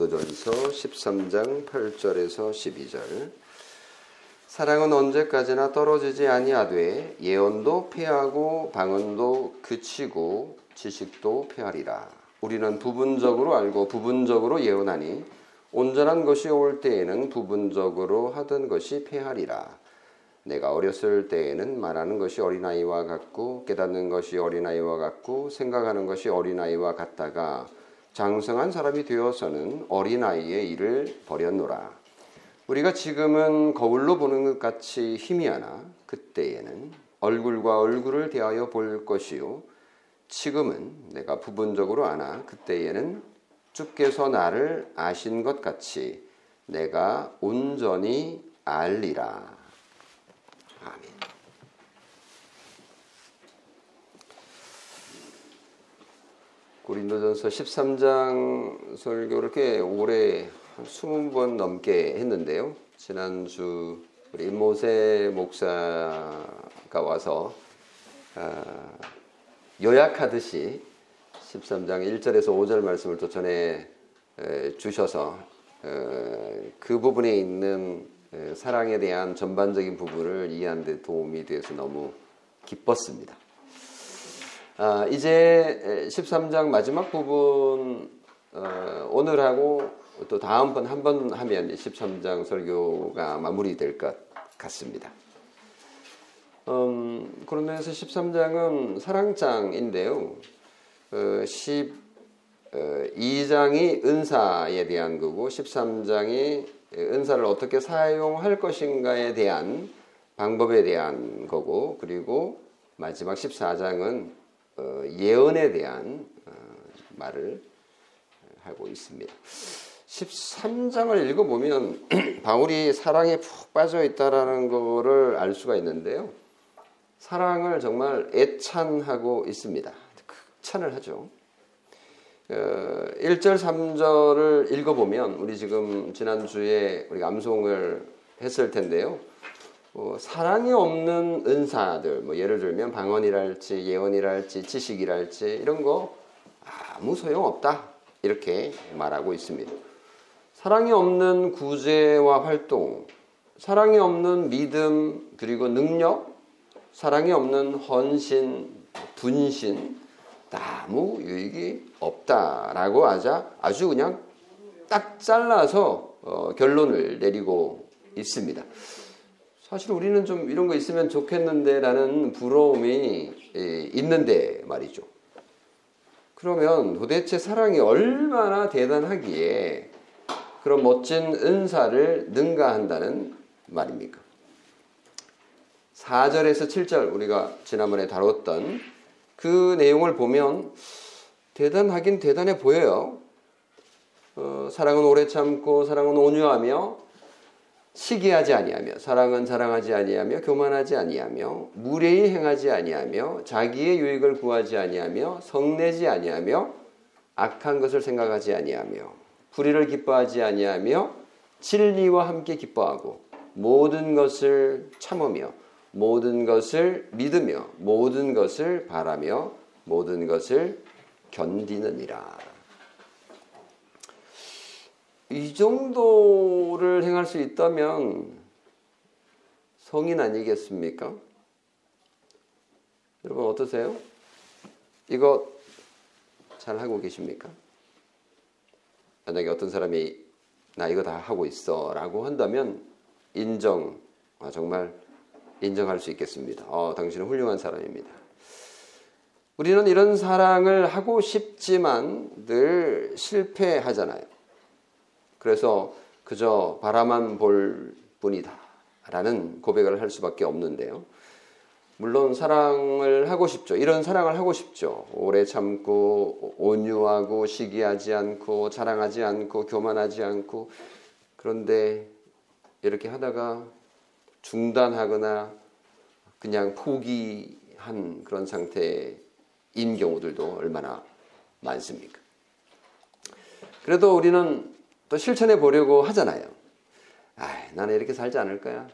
고린도전서 13장 8절에서 12절. 사랑은 언제까지나 떨어지지 아니하되 예언도 패하고 방언도 그치고 지식도 패하리라. 우리는 부분적으로 알고 부분적으로 예언하니 온전한 것이 올 때에는 부분적으로 하던 것이 패하리라. 내가 어렸을 때에는 말하는 것이 어린아이와 같고 깨닫는 것이 어린아이와 같고 생각하는 것이 어린아이와 같다가 장성한 사람이 되어서는 어린아이의 일을 버렸노라. 우리가 지금은 거울로 보는 것 같이 희미하나 그때에는 얼굴과 얼굴을 대하여 볼 것이요. 지금은 내가 부분적으로 아나 그때에는 주께서 나를 아신 것 같이 내가 온전히 알리라. 아멘. 고린도전서 13장 설교를 꽤 오래 한 20번 넘게 했는데요. 지난주 우리 임모세 목사가 와서 아, 요약하듯이 13장 1절에서 5절 말씀을 또 전해 주셔서 어, 그 부분에 있는 사랑에 대한 전반적인 부분을 이해하는 데 도움이 되어서 너무 기뻤습니다. 아, 이제 13장 마지막 부분 어, 오늘하고 또 다음번 한 번 하면 13장 설교가 마무리될 것 같습니다. 음, 그런 면에서 13장은 사랑장인데요. 어, 12장이 어, 은사에 대한 거고 13장이 은사를 어떻게 사용할 것인가에 대한 방법에 대한 거고 그리고 마지막 14장은 어, 예언에 대한 어, 말을 하고 있습니다. 13장을 읽어보면 바울이 사랑에 푹 빠져 있다라는 것을 알 수가 있는데요. 사랑을 정말 애찬하고 있습니다. 극찬을 하죠. 1절, 어, 3절을 읽어보면 우리 지금 지난주에 우리 암송을 했을 텐데요. 어, 사랑이 없는 은사들, 뭐 예를 들면 방언이랄지 예언이랄지 지식이랄지 이런 거 아무 소용 없다 이렇게 말하고 있습니다. 사랑이 없는 구제와 활동, 사랑이 없는 믿음 그리고 능력, 사랑이 없는 헌신, 분신 아무 유익이 없다라고 하자 아주 그냥 딱 잘라서 어, 결론을 내리고 있습니다. 사실 우리는 좀 이런 거 있으면 좋겠는데라는 부러움이 있는데 말이죠. 그러면 도대체 사랑이 얼마나 대단하기에 그런 멋진 은사를 능가한다는 말입니까? 4절에서 7절 우리가 지난번에 다뤘던 그 내용을 보면 대단하긴 대단해 보여요. 어, 사랑은 오래 참고 사랑은 온유하며 시기하지 아니하며 사랑은 자랑하지 아니하며 교만하지 아니하며 무례히 행하지 아니하며 자기의 유익을 구하지 아니하며 성내지 아니하며 악한 것을 생각하지 아니하며 불의를 기뻐하지 아니하며 진리와 함께 기뻐하고 모든 것을 참으며 모든 것을 믿으며 모든 것을 바라며 모든 것을 견디느니라. 이 정도를 행할 수 있다면 성인 아니겠습니까? 여러분 어떠세요? 이거 잘 하고 계십니까? 만약에 어떤 사람이 나 이거 다 하고 있어 라고 한다면 인정, 아, 정말 인정할 수 있겠습니다. 어, 당신은 훌륭한 사람입니다. 우리는 이런 사랑을 하고 싶지만 늘 실패하잖아요. 그래서 그저 바라만 볼 뿐이다. 라는 고백을 할 수밖에 없는데요. 물론 사랑을 하고 싶죠. 이런 사랑을 하고 싶죠. 오래 참고 온유하고 시기하지 않고 자랑하지 않고 교만하지 않고 그런데 이렇게 하다가 중단하거나 그냥 포기한 그런 상태인 경우들도 얼마나 많습니까? 그래도 우리는 또 실천해 보려고 하잖아요. 아, 나는 이렇게 살지 않을 거야.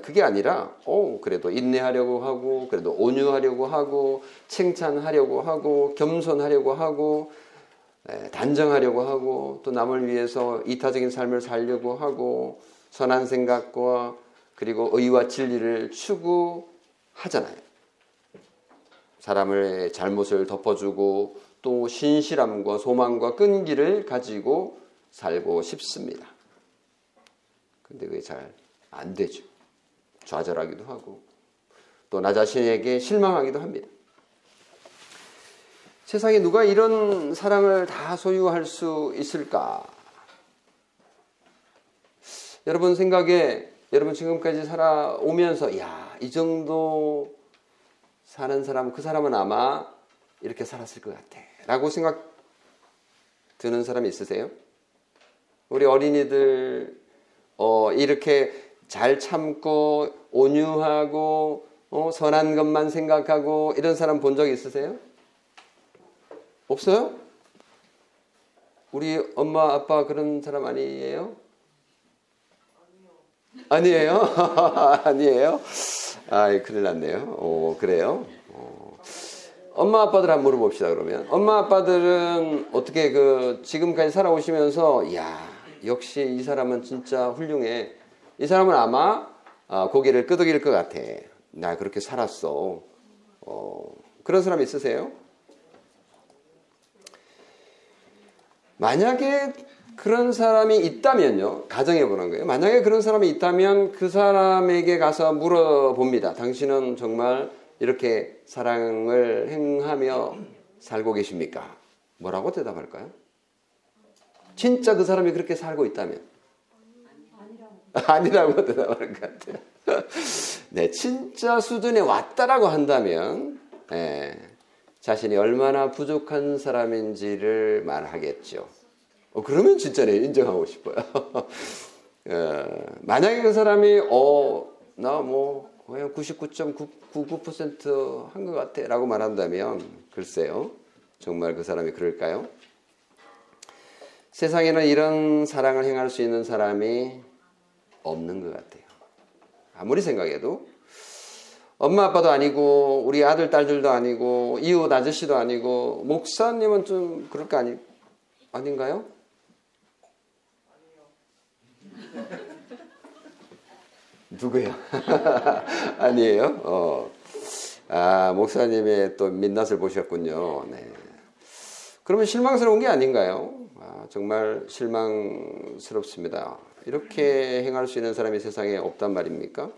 그게 아니라, 오, 그래도 인내하려고 하고, 그래도 온유하려고 하고, 칭찬하려고 하고, 겸손하려고 하고, 단정하려고 하고 또 남을 위해서 이타적인 삶을 살려고 하고 선한 생각과 그리고 의와 진리를 추구하잖아요. 사람의 잘못을 덮어주고 또 신실함과 소망과 끈기를 가지고 살고 싶습니다. 근데 그게 잘 안 되죠. 좌절하기도 하고 또 나 자신에게 실망하기도 합니다. 세상에 누가 이런 사랑을 다 소유할 수 있을까? 여러분 생각에 여러분 지금까지 살아오면서 야, 이 정도 사는 사람 그 사람은 아마 이렇게 살았을 것 같아. 라고 생각 드는 사람 있으세요? 우리 어린이들 어, 이렇게 잘 참고 온유하고 어, 선한 것만 생각하고 이런 사람 본 적 있으세요? 없어요? 우리 엄마 아빠 그런 사람 아니에요? 아니에요? 아니에요? 아, 큰일 났네요. 오, 그래요? 오. 엄마 아빠들 한번 물어봅시다 그러면. 엄마 아빠들은 어떻게 그 지금까지 살아오시면서 야 역시 이 사람은 진짜 훌륭해. 이 사람은 아마 아, 고개를 끄덕일 것 같아. 나 그렇게 살았어. 어, 그런 사람 있으세요? 만약에 그런 사람이 있다면요. 가정해 보는 거예요. 만약에 그런 사람이 있다면 그 사람에게 가서 물어봅니다. 당신은 정말 이렇게 사랑을 행하며 살고 계십니까? 뭐라고 대답할까요? 진짜 그 사람이 그렇게 살고 있다면? 아니라고 대답하는 것 같아요. 네, 진짜 수준에 왔다라고 한다면, 네, 자신이 얼마나 부족한 사람인지를 말하겠죠. 어, 그러면 진짜 네, 인정하고 싶어요. 어, 만약에 그 사람이 어, 나뭐 99.99%한 것 같아 라고 말한다면 글쎄요. 정말 그 사람이 그럴까요? 세상에는 이런 사랑을 행할 수 있는 사람이 없는 것 같아요. 아무리 생각해도 엄마 아빠도 아니고 우리 아들 딸들도 아니고 이웃 아저씨도 아니고 목사님은 좀 그럴 거 아니 아닌가요? 누구요? 아니에요? 어. 아, 목사님의 또 민낯을 보셨군요. 네. 그러면 실망스러운 게 아닌가요? 아, 정말 실망스럽습니다. 이렇게 행할 수 있는 사람이 세상에 없단 말입니까?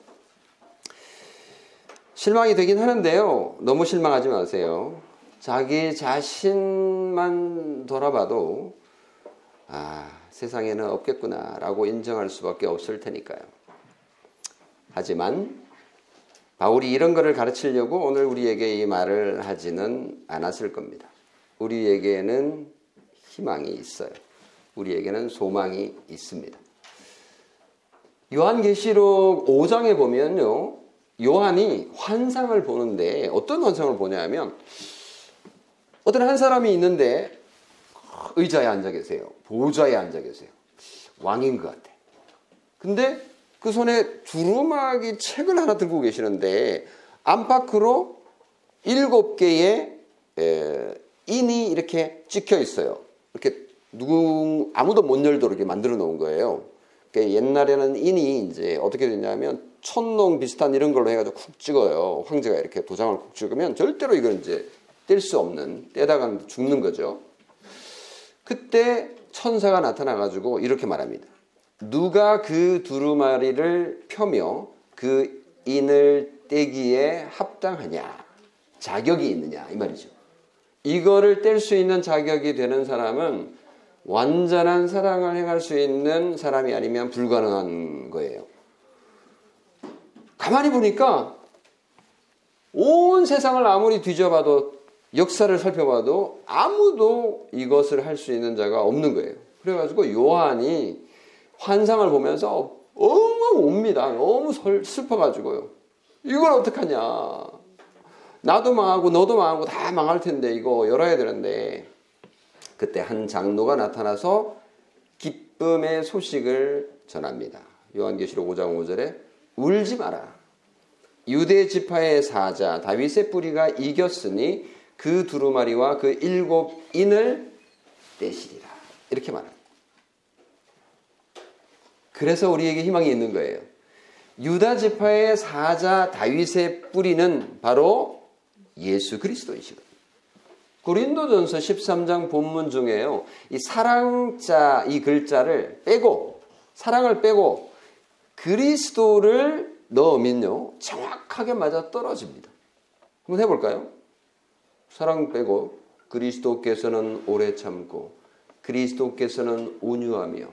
실망이 되긴 하는데요. 너무 실망하지 마세요. 자기 자신만 돌아봐도 아, 세상에는 없겠구나라고 인정할 수밖에 없을 테니까요. 하지만 바울이 이런 것을 가르치려고 오늘 우리에게 이 말을 하지는 않았을 겁니다. 우리에게는 희망이 있어요. 우리에게는 소망이 있습니다. 요한계시록 5장에 보면요. 요한이 환상을 보는데 어떤 환상을 보냐면 어떤 한 사람이 있는데 의자에 앉아 계세요. 보좌에 앉아 계세요. 왕인 것 같아. 근데 그 손에 두루마기 책을 하나 들고 계시는데 안팎으로 일곱 개의 인이 이렇게 찍혀 있어요. 이렇게 누구 아무도 못 열도록 만들어 놓은 거예요. 그러니까 옛날에는 인이 이제 어떻게 됐냐면 천농 비슷한 이런 걸로 해가지고 쿡 찍어요. 황제가 이렇게 도장을 쿡 찍으면 절대로 이걸 이제 뗄 수 없는 떼다가 죽는 거죠. 그때 천사가 나타나가지고 이렇게 말합니다. 누가 그 두루마리를 펴며 그 인을 떼기에 합당하냐? 자격이 있느냐? 이 말이죠. 이거를 뗄 수 있는 자격이 되는 사람은 완전한 사랑을 행할 수 있는 사람이 아니면 불가능한 거예요. 가만히 보니까 온 세상을 아무리 뒤져봐도 역사를 살펴봐도 아무도 이것을 할 수 있는 자가 없는 거예요. 그래가지고 요한이 환상을 보면서 너무 옵니다. 너무 슬퍼가지고요. 이걸 어떡하냐. 나도 망하고 너도 망하고 다 망할 텐데 이거 열어야 되는데 그때 한 장로가 나타나서 기쁨의 소식을 전합니다. 요한계시록 5장 5절에 울지 마라. 유대 지파의 사자 다윗의 뿌리가 이겼으니 그 두루마리와 그 일곱 인을 되시리라. 이렇게 말합니다. 그래서 우리에게 희망이 있는 거예요. 유다 지파의 사자 다윗의 뿌리는 바로 예수 그리스도이시거든요. 고린도전서 13장 본문 중에요. 이 사랑자 이 글자를 빼고 사랑을 빼고 그리스도를 넣으면요. 정확하게 맞아 떨어집니다. 한번 해 볼까요? 사랑 빼고 그리스도께서는 오래 참고 그리스도께서는 온유하며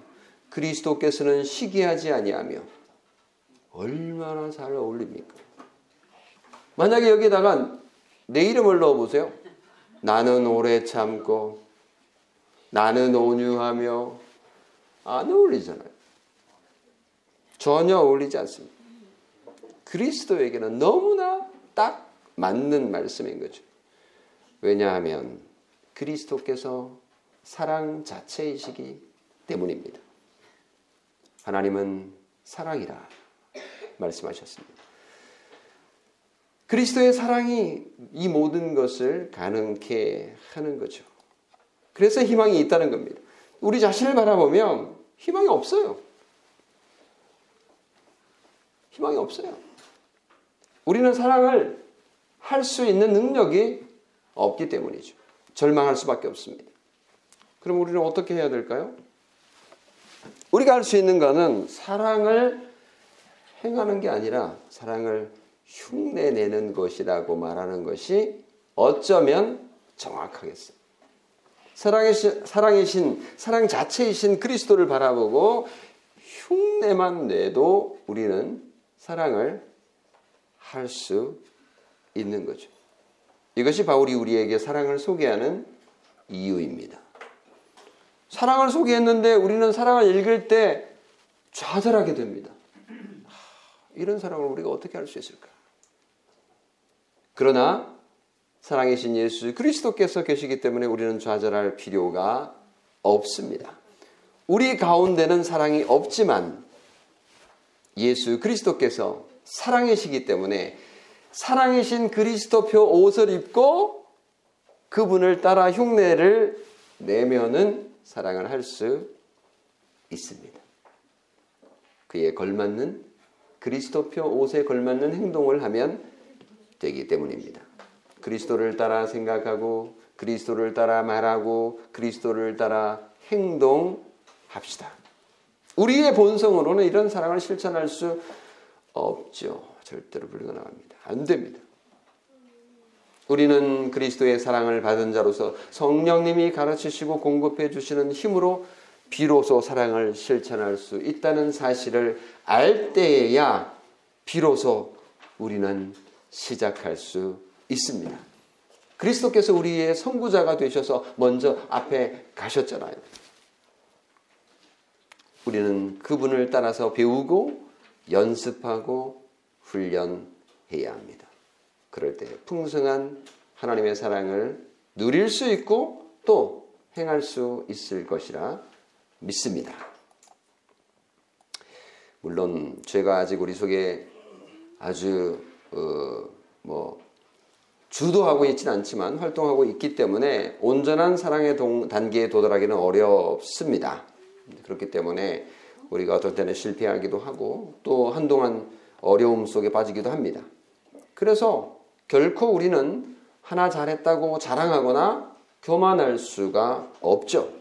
그리스도께서는 시기하지 아니하며 얼마나 잘 어울립니까? 만약에 여기다가 내 이름을 넣어보세요. 나는 오래 참고 나는 온유하며 안 어울리잖아요. 전혀 어울리지 않습니다. 그리스도에게는 너무나 딱 맞는 말씀인 거죠. 왜냐하면 그리스도께서 사랑 자체이시기 때문입니다. 하나님은 사랑이라 말씀하셨습니다. 그리스도의 사랑이 이 모든 것을 가능케 하는 거죠. 그래서 희망이 있다는 겁니다. 우리 자신을 바라보면 희망이 없어요. 희망이 없어요. 우리는 사랑을 할 수 있는 능력이 없기 때문이죠. 절망할 수밖에 없습니다. 그럼 우리는 어떻게 해야 될까요? 우리가 할 수 있는 것은 사랑을 행하는 게 아니라 사랑을 흉내 내는 것이라고 말하는 것이 어쩌면 정확하겠어요. 사랑이신, 사랑이신, 사랑 자체이신 그리스도를 바라보고 흉내만 내도 우리는 사랑을 할 수 있는 거죠. 이것이 바울이 우리에게 사랑을 소개하는 이유입니다. 사랑을 소개했는데 우리는 사랑을 읽을 때 좌절하게 됩니다. 이런 사랑을 우리가 어떻게 할 수 있을까? 그러나 사랑이신 예수 그리스도께서 계시기 때문에 우리는 좌절할 필요가 없습니다. 우리 가운데는 사랑이 없지만 예수 그리스도께서 사랑이시기 때문에 사랑이신 그리스도표 옷을 입고 그분을 따라 흉내를 내면은 사랑을 할 수 있습니다. 그에 걸맞는 그리스도표 옷에 걸맞는 행동을 하면 되기 때문입니다. 그리스도를 따라 생각하고 그리스도를 따라 말하고 그리스도를 따라 행동합시다. 우리의 본성으로는 이런 사랑을 실천할 수 없죠. 절대로 불가능합니다. 안 됩니다. 우리는 그리스도의 사랑을 받은 자로서 성령님이 가르치시고 공급해 주시는 힘으로 비로소 사랑을 실천할 수 있다는 사실을 알 때에야 비로소 우리는 시작할 수 있습니다. 그리스도께서 우리의 선구자가 되셔서 먼저 앞에 가셨잖아요. 우리는 그분을 따라서 배우고 연습하고 훈련해야 합니다. 그럴 때 풍성한 하나님의 사랑을 누릴 수 있고 또 행할 수 있을 것이라 믿습니다. 물론 제가 아직 우리 속에 아주 어, 뭐 주도하고 있지는 않지만 활동하고 있기 때문에 온전한 사랑의 동, 단계에 도달하기는 어렵습니다. 그렇기 때문에 우리가 어떨 때는 실패하기도 하고 또 한동안 어려움 속에 빠지기도 합니다. 그래서 결코 우리는 하나 잘했다고 자랑하거나 교만할 수가 없죠.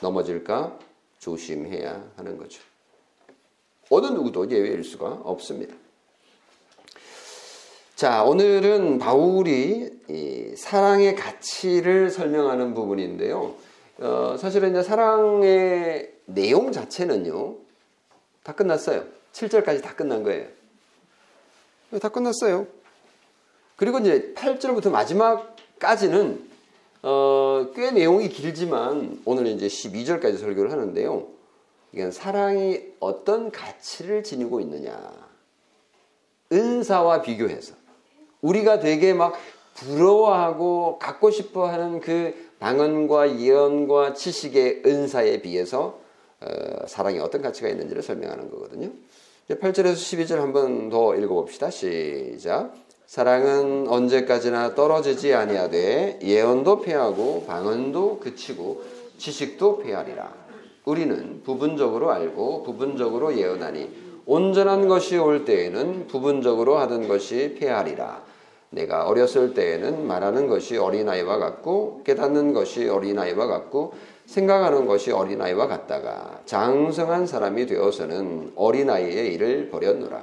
넘어질까 조심해야 하는 거죠. 어느 누구도 예외일 수가 없습니다. 자, 오늘은 바울이 사랑의 가치를 설명하는 부분인데요. 어, 사실은 이제 사랑의 내용 자체는요, 다 끝났어요. 7절까지 다 끝난 거예요. 다 끝났어요. 그리고 이제 8절부터 마지막까지는 어, 꽤 내용이 길지만 오늘 이제 12절까지 설교를 하는데요. 이건 사랑이 어떤 가치를 지니고 있느냐. 은사와 비교해서. 우리가 되게 막 부러워하고 갖고 싶어 하는 그 방언과 예언과 지식의 은사에 비해서 어, 사랑이 어떤 가치가 있는지를 설명하는 거거든요. 8절에서 12절 한번 더 읽어봅시다. 시작. 사랑은 언제까지나 떨어지지 아니하되 예언도 패하고 방언도 그치고 지식도 패하리라. 우리는 부분적으로 알고 부분적으로 예언하니 온전한 것이 올 때에는 부분적으로 하던 것이 패하리라. 내가 어렸을 때에는 말하는 것이 어린아이와 같고 깨닫는 것이 어린아이와 같고 생각하는 것이 어린아이와 같다가 장성한 사람이 되어서는 어린아이의 일을 버렸노라.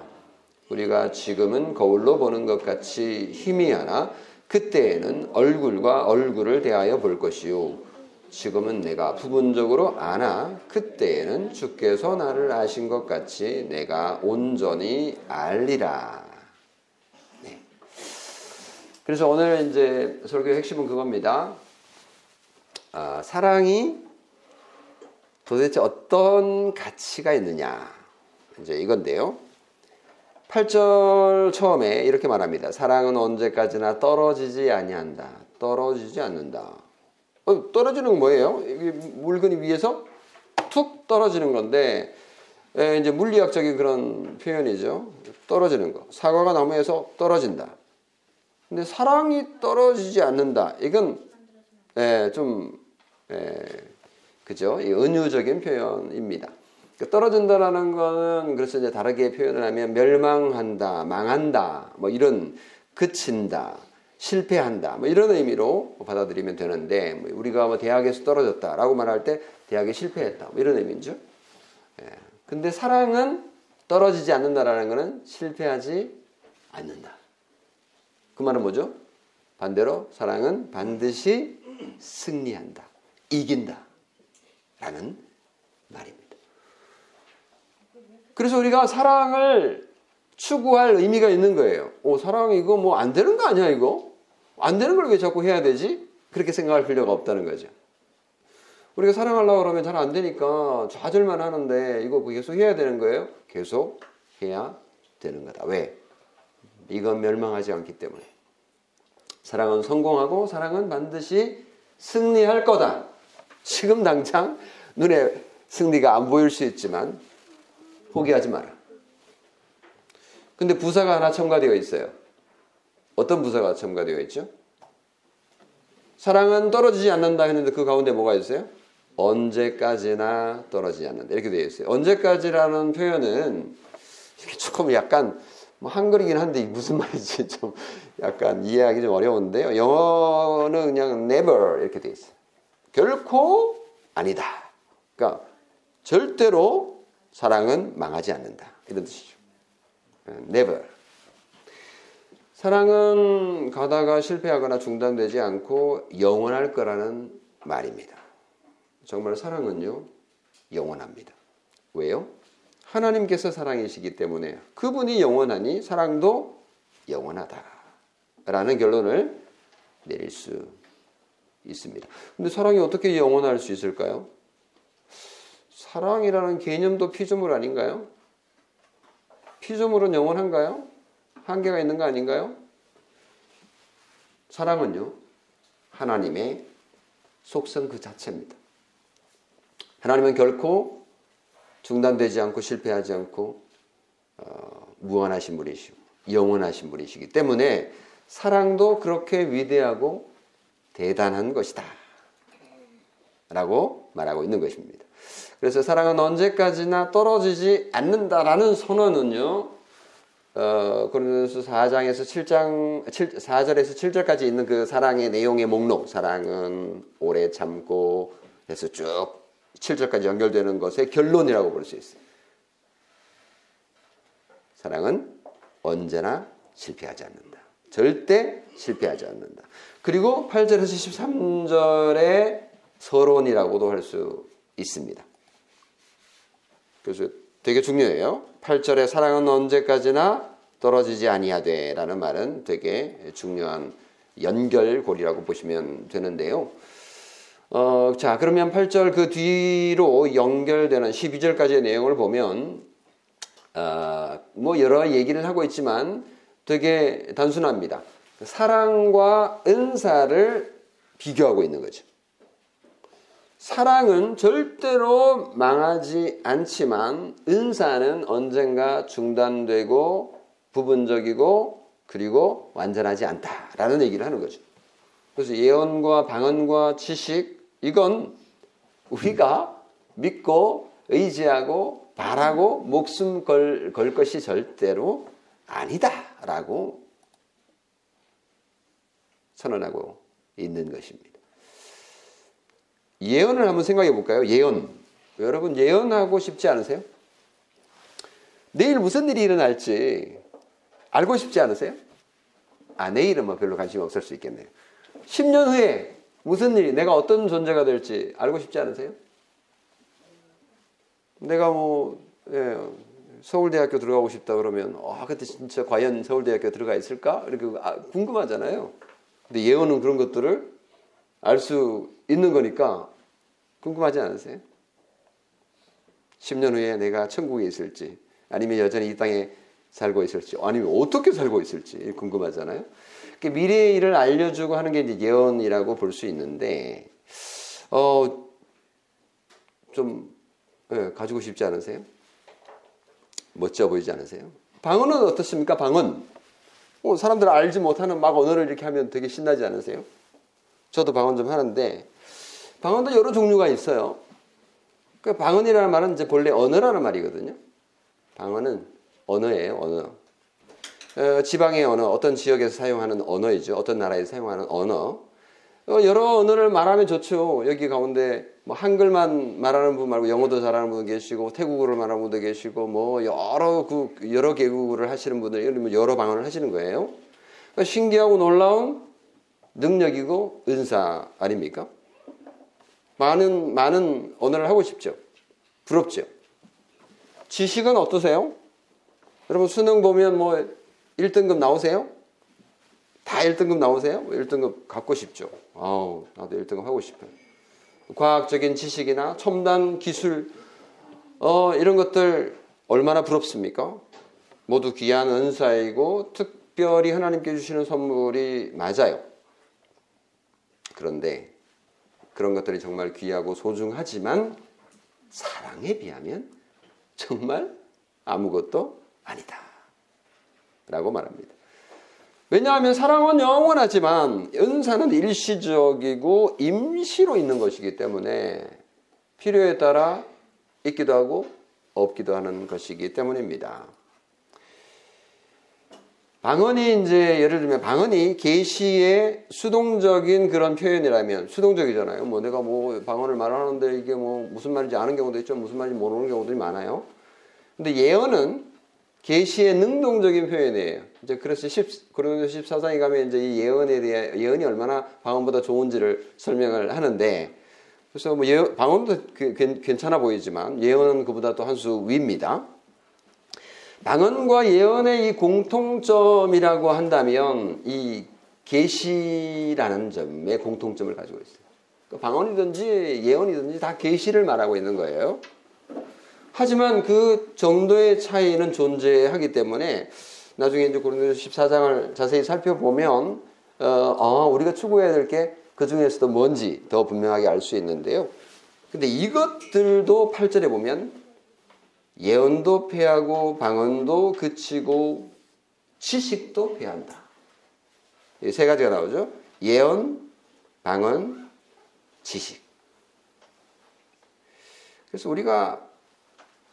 우리가 지금은 거울로 보는 것 같이 희미하나 그때에는 얼굴과 얼굴을 대하여 볼 것이요. 지금은 내가 부분적으로 아나 그때에는 주께서 나를 아신 것 같이 내가 온전히 알리라. 네. 그래서 오늘 이제 설교의 핵심은 그겁니다. 아, 사랑이 도대체 어떤 가치가 있느냐. 이제 이건데요. 8절 처음에 이렇게 말합니다. 사랑은 언제까지나 떨어지지 아니한다. 떨어지지 않는다. 어, 떨어지는 건 뭐예요? 물건이 위에서 툭 떨어지는 건데 에, 이제 물리학적인 그런 표현이죠. 떨어지는 거. 사과가 나무에서 떨어진다. 근데 사랑이 떨어지지 않는다. 이건 에, 좀 에, 그죠? 이 은유적인 표현입니다. 그 떨어진다라는 거는 그래서 이제 다르게 표현을 하면 멸망한다, 망한다, 뭐 이런 그친다, 실패한다, 뭐 이런 의미로 받아들이면 되는데 뭐 우리가 뭐 대학에서 떨어졌다라고 말할 때 대학에 실패했다, 뭐 이런 의미죠. 예. 근데 사랑은 떨어지지 않는다라는 것은 실패하지 않는다. 그 말은 뭐죠? 반대로 사랑은 반드시 승리한다, 이긴다, 라는 말입니다. 그래서 우리가 사랑을 추구할 의미가 있는 거예요. 오, 사랑 이거 뭐 안 되는 거 아니야, 이거? 안 되는 걸 왜 자꾸 해야 되지? 그렇게 생각할 필요가 없다는 거죠. 우리가 사랑하려고 그러면 잘 안 되니까 좌절만 하는데 이거 계속 해야 되는 거예요? 계속 해야 되는 거다. 왜? 이건 멸망하지 않기 때문에. 사랑은 성공하고 사랑은 반드시 승리할 거다. 지금 당장 눈에 승리가 안 보일 수 있지만 포기하지 마라. 근데 부사가 하나 첨가되어 있어요. 어떤 부사가 첨가되어 있죠? 사랑은 떨어지지 않는다 했는데 그 가운데 뭐가 있어요? 언제까지나 떨어지지 않는다. 이렇게 되어 있어요. 언제까지라는 표현은 조금 약간 뭐 한글이긴 한데 무슨 말인지 좀 약간 이해하기 좀 어려운데요. 영어는 그냥 never 이렇게 되어 있어요. 결코 아니다. 그러니까 절대로 사랑은 망하지 않는다. 이런 뜻이죠. never. 사랑은 가다가 실패하거나 중단되지 않고 영원할 거라는 말입니다. 정말 사랑은요, 영원합니다. 왜요? 하나님께서 사랑이시기 때문에 그분이 영원하니 사랑도 영원하다. 라는 결론을 내릴 수 있습니다. 근데 사랑이 어떻게 영원할 수 있을까요? 사랑이라는 개념도 피조물 아닌가요? 피조물은 영원한가요? 한계가 있는 거 아닌가요? 사랑은요, 하나님의 속성 그 자체입니다. 하나님은 결코 중단되지 않고 실패하지 않고 어, 무한하신 분이시고 영원하신 분이시기 때문에 사랑도 그렇게 위대하고 대단한 것이다. 라고 말하고 있는 것입니다. 그래서 사랑은 언제까지나 떨어지지 않는다라는 선언은요, 어, 고린도서 4장에서 7장, 7, 4절에서 7절까지 있는 그 사랑의 내용의 목록, 사랑은 오래 참고 해서 쭉 7절까지 연결되는 것의 결론이라고 볼 수 있어요. 사랑은 언제나 실패하지 않는다. 절대 실패하지 않는다. 그리고 8절에서 13절의 서론이라고도 할 수 있습니다. 그래서 되게 중요해요. 8절에 사랑은 언제까지나 떨어지지 아니하되라는 말은 되게 중요한 연결고리라고 보시면 되는데요. 어, 자, 그러면 8절 그 뒤로 연결되는 12절까지의 내용을 보면 어, 뭐 여러 얘기를 하고 있지만 되게 단순합니다. 사랑과 은사를 비교하고 있는 거죠. 사랑은 절대로 망하지 않지만 은사는 언젠가 중단되고 부분적이고 그리고 완전하지 않다라는 얘기를 하는 거죠. 그래서 예언과 방언과 지식 이건 우리가 믿고 의지하고 바라고 목숨 걸, 걸 것이 절대로 아니다라고 선언하고 있는 것입니다. 예언을 한번 생각해 볼까요? 예언. 여러분 예언하고 싶지 않으세요? 내일 무슨 일이 일어날지 알고 싶지 않으세요? 아, 내일은 뭐 별로 관심 없을 수 있겠네요. 10년 후에 무슨 일이, 내가 어떤 존재가 될지 알고 싶지 않으세요? 내가 뭐, 예, 서울대학교 들어가고 싶다 그러면, 아, 그때 진짜 과연 서울대학교 들어가 있을까? 이렇게 아, 궁금하잖아요. 근데 예언은 그런 것들을 알 수 있는 거니까 궁금하지 않으세요? 10년 후에 내가 천국에 있을지, 아니면 여전히 이 땅에 살고 있을지, 아니면 어떻게 살고 있을지 궁금하잖아요. 미래의 일을 알려주고 하는 게 이제 예언이라고 볼 수 있는데, 어, 좀, 예, 가지고 싶지 않으세요? 멋져 보이지 않으세요? 방언은 어떻습니까? 방언. 어, 사람들 알지 못하는 막 언어를 이렇게 하면 되게 신나지 않으세요? 저도 방언 좀 하는데, 방언도 여러 종류가 있어요. 그 방언이라는 말은 이제 본래 언어라는 말이거든요. 방언은 언어예요, 언어. 어, 지방의 언어, 어떤 지역에서 사용하는 언어이죠. 어떤 나라에서 사용하는 언어. 어, 여러 언어를 말하면 좋죠. 여기 가운데 뭐 한글만 말하는 분 말고 영어도 잘하는 분 계시고 태국어를 말하는 분도 계시고 뭐 여러 그 여러 개국어를 하시는 분들 뭐 여러 방언을 하시는 거예요. 그러니까 신기하고 놀라운 능력이고 은사 아닙니까? 많은 많은 언어를 하고 싶죠. 부럽죠. 지식은 어떠세요? 여러분 수능 보면 뭐 1등급 나오세요? 다 1등급 나오세요? 1등급 뭐 갖고 싶죠. 아우, 나도 1등급 하고 싶어요. 과학적인 지식이나 첨단 기술, 어, 이런 것들 얼마나 부럽습니까? 모두 귀한 은사이고 특별히 하나님께 주시는 선물이 맞아요. 그런데 그런 것들이 정말 귀하고 소중하지만 사랑에 비하면 정말 아무것도 아니다. 라고 말합니다. 왜냐하면 사랑은 영원하지만 은사는 일시적이고 임시로 있는 것이기 때문에 필요에 따라 있기도 하고 없기도 하는 것이기 때문입니다. 방언이 이제 예를 들면 방언이 계시의 수동적인 그런 표현이라면 수동적이잖아요. 뭐 내가 뭐 방언을 말하는데 이게 뭐 무슨 말인지 아는 경우도 있죠. 무슨 말인지 모르는 경우들이 많아요. 근데 예언은 계시의 능동적인 표현이에요. 이제 그래서 10, 고린도서 14장에 가면 이제 이 예언에 대해 예언이 얼마나 방언보다 좋은지를 설명을 하는데 그래서 뭐 예언, 방언도 그, 괜찮아 보이지만 예언은 그보다 또 한 수 위입니다. 방언과 예언의 이 공통점이라고 한다면 이 계시라는 점에 공통점을 가지고 있어요. 그 방언이든지 예언이든지 다 계시를 말하고 있는 거예요. 하지만 그 정도의 차이는 존재하기 때문에 나중에 이제 고린도서 14장을 자세히 살펴보면 어, 어 우리가 추구해야 될 게 그 중에서도 뭔지 더 분명하게 알 수 있는데요. 근데 이것들도 8절에 보면 예언도 패하고 방언도 그치고 지식도 패한다. 세 가지가 나오죠. 예언, 방언, 지식. 그래서 우리가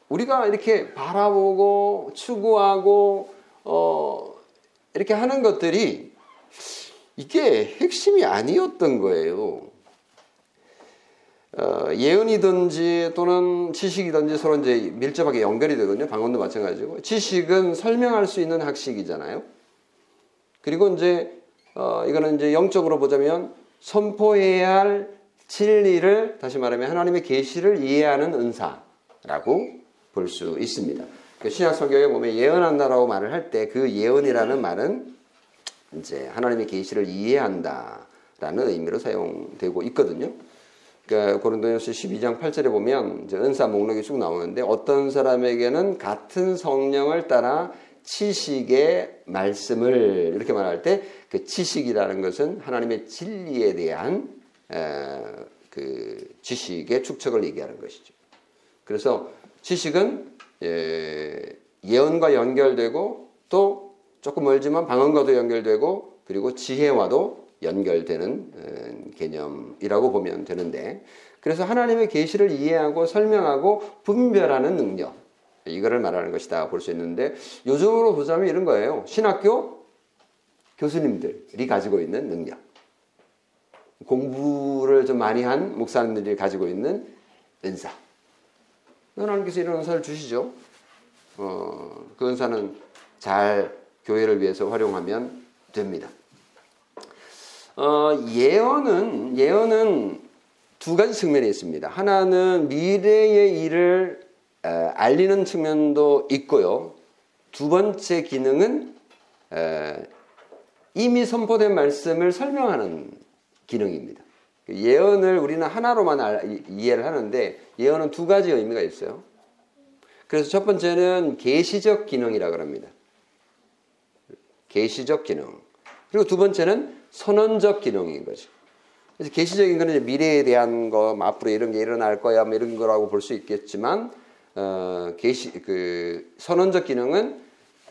우리가 이렇게 바라보고 추구하고 어 이렇게 하는 것들이 이게 핵심이 아니었던 거예요. 어, 예언이든지 또는 지식이든지 서로 이제 밀접하게 연결이 되거든요. 방언도 마찬가지고. 지식은 설명할 수 있는 학식이잖아요. 그리고 이제 어, 이거는 이제 영적으로 보자면 선포해야 할 진리를 다시 말하면 하나님의 계시를 이해하는 은사라고 볼 수 있습니다. 그 신약 성경에 보면 예언한다라고 말을 할 때 그 예언이라는 말은 이제 하나님의 계시를 이해한다라는 의미로 사용되고 있거든요. 그러니까 고린도전서 12장 8절에 보면 이제 은사 목록이 쭉 나오는데 어떤 사람에게는 같은 성령을 따라 치식의 말씀을 이렇게 말할 때그 치식이라는 것은 하나님의 진리에 대한 그 지식의 축적을 얘기하는 것이죠. 그래서 지식은 예, 예언과 연결되고 또 조금 멀지만 방언과도 연결되고 그리고 지혜와도 연결되는 어, 개념이라고 보면 되는데 그래서 하나님의 계시를 이해하고 설명하고 분별하는 능력 이거를 말하는 것이다 볼 수 있는데 요즘으로 보자면 이런 거예요. 신학교 교수님들이 가지고 있는 능력. 공부를 좀 많이 한 목사님들이 가지고 있는 은사. 하나님께서 이런 은사를 주시죠. 어, 그 은사는 잘 교회를 위해서 활용하면 됩니다. 어, 예언은 예언은 두 가지 측면이 있습니다. 하나는 미래의 일을 에, 알리는 측면도 있고요. 두 번째 기능은 에, 이미 선포된 말씀을 설명하는 기능입니다. 예언을 우리는 하나로만 알, 이해를 하는데 예언은 두 가지 의미가 있어요. 그래서 첫 번째는 계시적 기능이라고 합니다. 계시적 기능. 그리고 두 번째는 선언적 기능인 거죠. 그래서 계시적인 거는 미래에 대한 거, 뭐 앞으로 이런 게 일어날 거야, 뭐 이런 거라고 볼 수 있겠지만, 어, 계시 그 선언적 기능은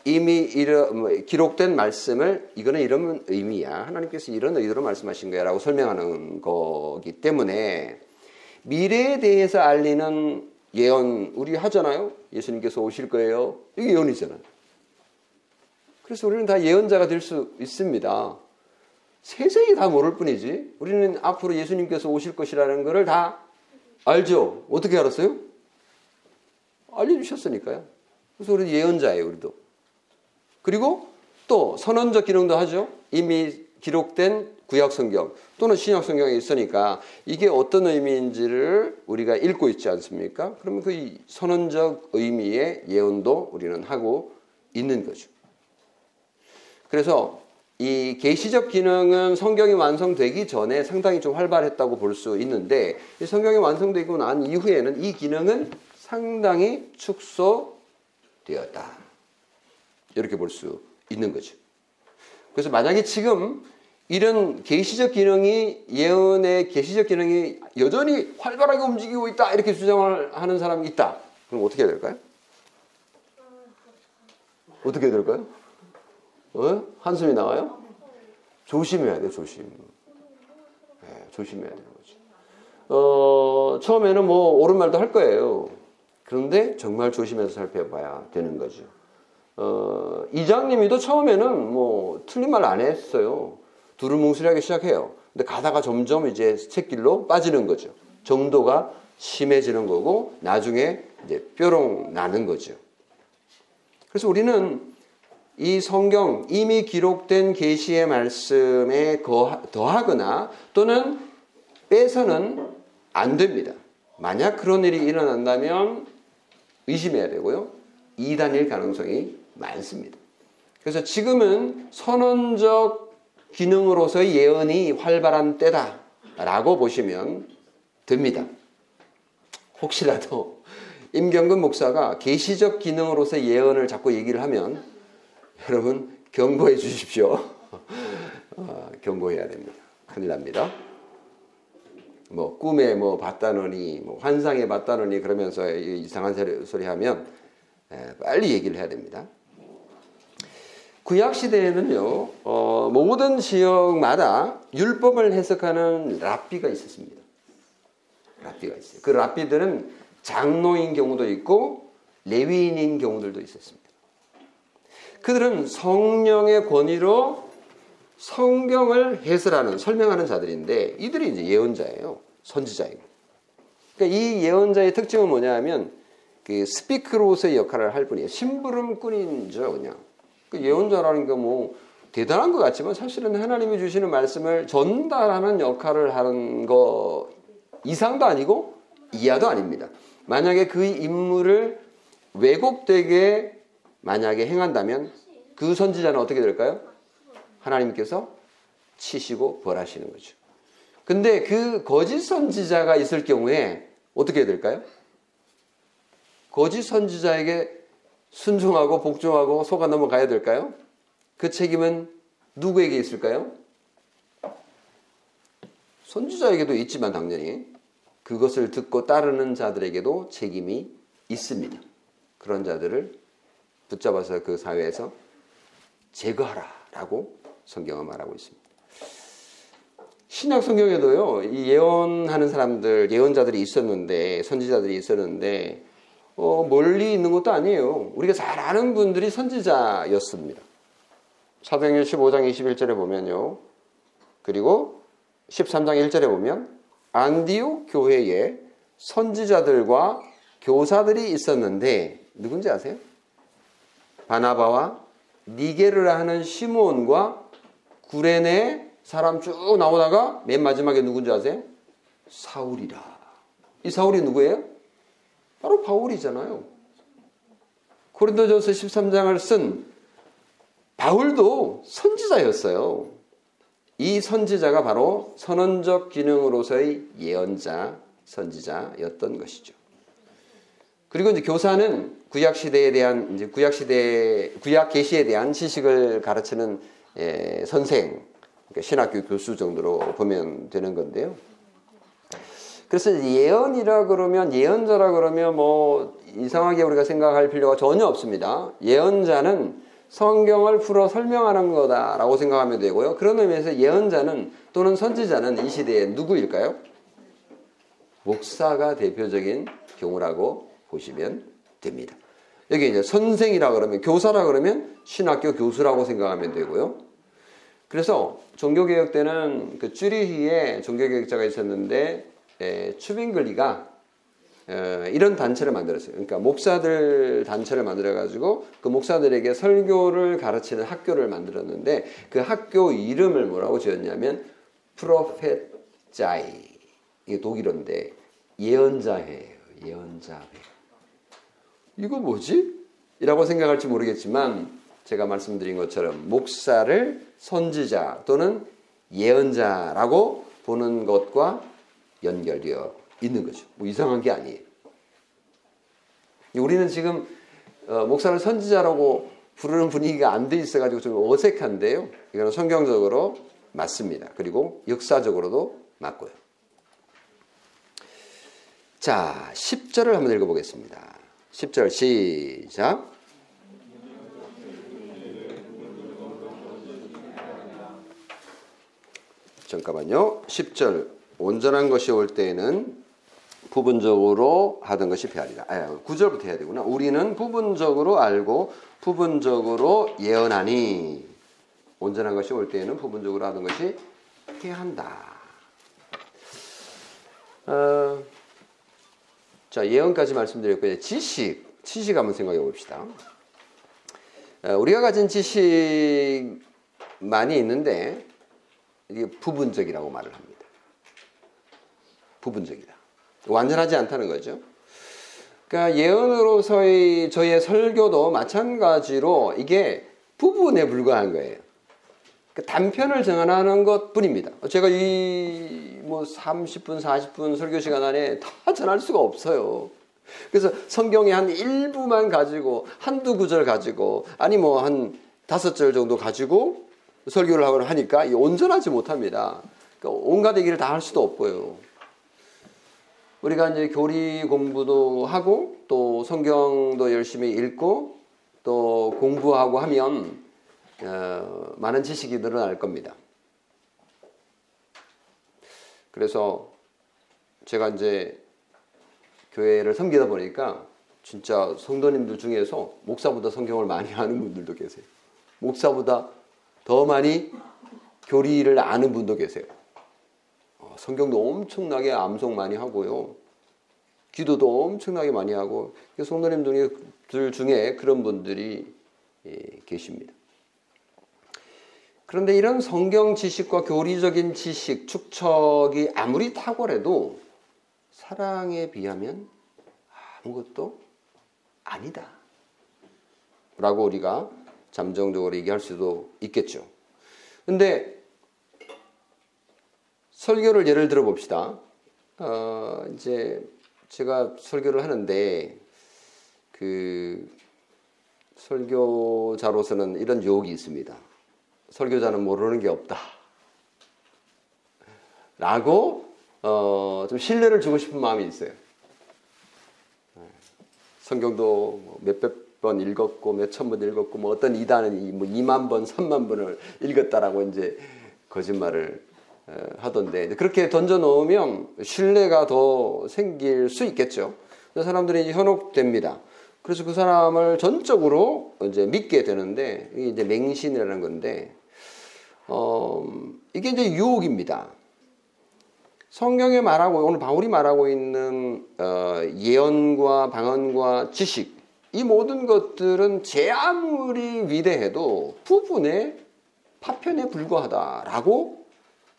이미 이러, 뭐, 기록된 말씀을 이거는 이런 의미야. 하나님께서 이런 의도로 말씀하신 거야 라고 설명하는 거기 때문에 미래에 대해서 알리는 예언 우리 하잖아요. 예수님께서 오실 거예요. 이게 예언이잖아요. 그래서 우리는 다 예언자가 될 수 있습니다. 세상이 다 모를 뿐이지. 우리는 앞으로 예수님께서 오실 것이라는 것을 다 알죠. 어떻게 알았어요? 알려주셨으니까요. 그래서 우리 예언자예요, 우리도. 그리고 또 선언적 기능도 하죠. 이미 기록된 구약 성경 또는 신약 성경에 있으니까 이게 어떤 의미인지를 우리가 읽고 있지 않습니까? 그러면 그 선언적 의미의 예언도 우리는 하고 있는 거죠. 그래서 이 계시적 기능은 성경이 완성되기 전에 상당히 좀 활발했다고 볼 수 있는데 성경이 완성되고 난 이후에는 이 기능은 상당히 축소되었다. 이렇게 볼 수 있는 거죠. 그래서 만약에 지금 이런 계시적 기능이 예언의 계시적 기능이 여전히 활발하게 움직이고 있다 이렇게 주장을 하는 사람이 있다. 그럼 어떻게 해야 될까요? 어떻게 해야 될까요? 어? 한숨이 나와요? 조심해야 돼, 조심. 네, 조심해야 되는 거죠. 어, 처음에는 뭐 옳은 말도 할 거예요. 그런데 정말 조심해서 살펴봐야 되는 거죠. 어, 이장님이도 처음에는 뭐 틀린 말 안 했어요. 두루뭉술하게 시작해요. 근데 가다가 점점 이제 새길로 빠지는 거죠. 정도가 심해지는 거고 나중에 이제 뾰롱 나는 거죠. 그래서 우리는 이 성경 이미 기록된 계시의 말씀에 더하거나 또는 빼서는 안 됩니다. 만약 그런 일이 일어난다면 의심해야 되고요. 이단일 가능성이 많습니다. 그래서 지금은 선언적 기능으로서의 예언이 활발한 때다라고 보시면 됩니다. 혹시라도 임경근 목사가 계시적 기능으로서 예언을 자꾸 얘기를 하면 여러분 경고해 주십시오. 어, 경고해야 됩니다. 큰일 납니다. 뭐 꿈에 뭐 봤다느니 뭐 환상에 봤다느니 그러면서 이상한 소리 하면 빨리 얘기를 해야 됩니다. 구약 시대에는요 어, 모든 지역마다 율법을 해석하는 랍비가 있었습니다. 랍비가 있어요. 그 랍비들은 장로인 경우도 있고 레위인인 경우들도 있었습니다. 그들은 성령의 권위로 성경을 해설하는 설명하는 자들인데 이들이 이제 예언자예요. 선지자이고. 그러니까 이 예언자의 특징은 뭐냐면 그 스피크로서의 역할을 할 뿐이에요. 심부름꾼이죠, 그냥. 그 예언자라는 게 뭐 대단한 것 같지만 사실은 하나님이 주시는 말씀을 전달하는 역할을 하는 거 이상도 아니고 이하도 아닙니다. 만약에 그 임무를 왜곡되게 만약에 행한다면 그 선지자는 어떻게 될까요? 하나님께서 치시고 벌하시는 거죠. 근데 그 거짓 선지자가 있을 경우에 어떻게 해야 될까요? 거짓 선지자에게 순종하고 복종하고 속아 넘어가야 될까요? 그 책임은 누구에게 있을까요? 선지자에게도 있지만 당연히 그것을 듣고 따르는 자들에게도 책임이 있습니다. 그런 자들을 붙잡아서 그 사회에서 제거하라라고 성경은 말하고 있습니다. 신약 성경에도요, 이 예언하는 사람들, 예언자들이 있었는데, 선지자들이 있었는데, 어, 멀리 있는 것도 아니에요. 우리가 잘 아는 분들이 선지자였습니다. 사도행전 15장 21절에 보면요. 그리고 13장 1절에 보면 안디옥 교회에 선지자들과 교사들이 있었는데 누군지 아세요? 바나바와 니게르라 하는 시몬과 구레네 사람 쭉 나오다가 맨 마지막에 누군지 아세요? 사울이라. 이 사울이 누구예요? 바로 바울이잖아요. 고린도전서 13장을 쓴 바울도 선지자였어요. 이 선지자가 바로 선언적 기능으로서의 예언자, 선지자였던 것이죠. 그리고 이제 교사는 구약 시대에 대한 이제 구약 시대 구약 계시에 대한 지식을 가르치는 예, 선생, 그러니까 신학교 교수 정도로 보면 되는 건데요. 그래서 예언이라 그러면 예언자라 그러면 뭐 이상하게 우리가 생각할 필요가 전혀 없습니다. 예언자는 성경을 풀어 설명하는 거다라고 생각하면 되고요. 그런 의미에서 예언자는 또는 선지자는 이 시대에 누구일까요? 목사가 대표적인 경우라고 보시면 됩니다. 여기 이제 선생이라 그러면 교사라 그러면 신학교 교수라고 생각하면 되고요. 그래서 종교개혁 때는 그 쭈리히에 종교개혁자가 있었는데 에, 추빙글리가 어, 이런 단체를 만들었어요. 그러니까 목사들 단체를 만들어 가지고 그 목사들에게 설교를 가르치는 학교를 만들었는데 그 학교 이름을 뭐라고 지었냐면 프로페자이 이게 독일어인데 예언자회예요. 예언자회. 이거 뭐지? 이라고 생각할지 모르겠지만 제가 말씀드린 것처럼 목사를 선지자 또는 예언자라고 보는 것과 연결되어 있는 거죠. 뭐 이상한 게 아니에요. 우리는 지금 어, 목사를 선지자라고 부르는 분위기가 안 돼 있어가지고 좀 어색한데요. 이거는 성경적으로 맞습니다. 그리고 역사적으로도 맞고요. 자, 10절을 한번 읽어보겠습니다. 10절 시작. 잠깐만요. 10절 온전한 것이 올 때에는 부분적으로 하던 것이 배하리라. 아, 9절부터 해야 되구나. 우리는 부분적으로 알고 부분적으로 예언하니 온전한 것이 올 때에는 부분적으로 하던 것이 패한다. 어, 자 예언까지 말씀드렸고요. 지식, 지식 한번 생각해 봅시다. 어, 우리가 가진 지식 많이 있는데 이게 부분적이라고 말을 합니다. 부분적이다. 완전하지 않다는 거죠. 그러니까 예언으로서의 저의 설교도 마찬가지로 이게 부분에 불과한 거예요. 그러니까 단편을 정하는 것 뿐입니다. 제가 이 뭐 30분, 40분 설교 시간 안에 다 전할 수가 없어요. 그래서 성경의 한 일부만 가지고 한두 구절 가지고 아니 뭐 한 다섯 절 정도 가지고 설교를 하거나 하니까 온전하지 못합니다. 그러니까 온갖 얘기를 다 할 수도 없고요. 우리가 이제 교리 공부도 하고 또 성경도 열심히 읽고 또 공부하고 하면 어, 많은 지식이 늘어날 겁니다. 그래서 제가 이제 교회를 섬기다 보니까 진짜 성도님들 중에서 목사보다 성경을 많이 아는 분들도 계세요. 목사보다 더 많이 교리를 아는 분도 계세요. 성경도 엄청나게 암송 많이 하고요. 기도도 엄청나게 많이 하고 성도님들 중에 그런 분들이 예, 계십니다. 그런데 이런 성경 지식과 교리적인 지식, 축척이 아무리 탁월해도 사랑에 비하면 아무것도 아니다. 라고 우리가 잠정적으로 얘기할 수도 있겠죠. 근데 설교를 예를 들어 봅시다. 어, 이제 제가 설교를 하는데 그 설교자로서는 이런 유혹이 있습니다. 설교자는 모르는 게 없다. 라고 어, 좀 신뢰를 주고 싶은 마음이 있어요. 성경도 뭐 몇백 번 읽었고 몇천 번 읽었고 뭐 어떤 이단은 뭐 2만 번, 3만 번을 읽었다라고 이제 거짓말을 어, 하던데 그렇게 던져 놓으면 신뢰가 더 생길 수 있겠죠. 사람들이 현혹됩니다. 그래서 그 사람을 전적으로 이제 믿게 되는데 이게 이제 맹신이라는 건데 어, 이게 이제 유혹입니다. 성경에 말하고 오늘 바울이 말하고 있는 어, 예언과 방언과 지식 이 모든 것들은 제 아무리 위대해도 부분의 파편에 불과하다라고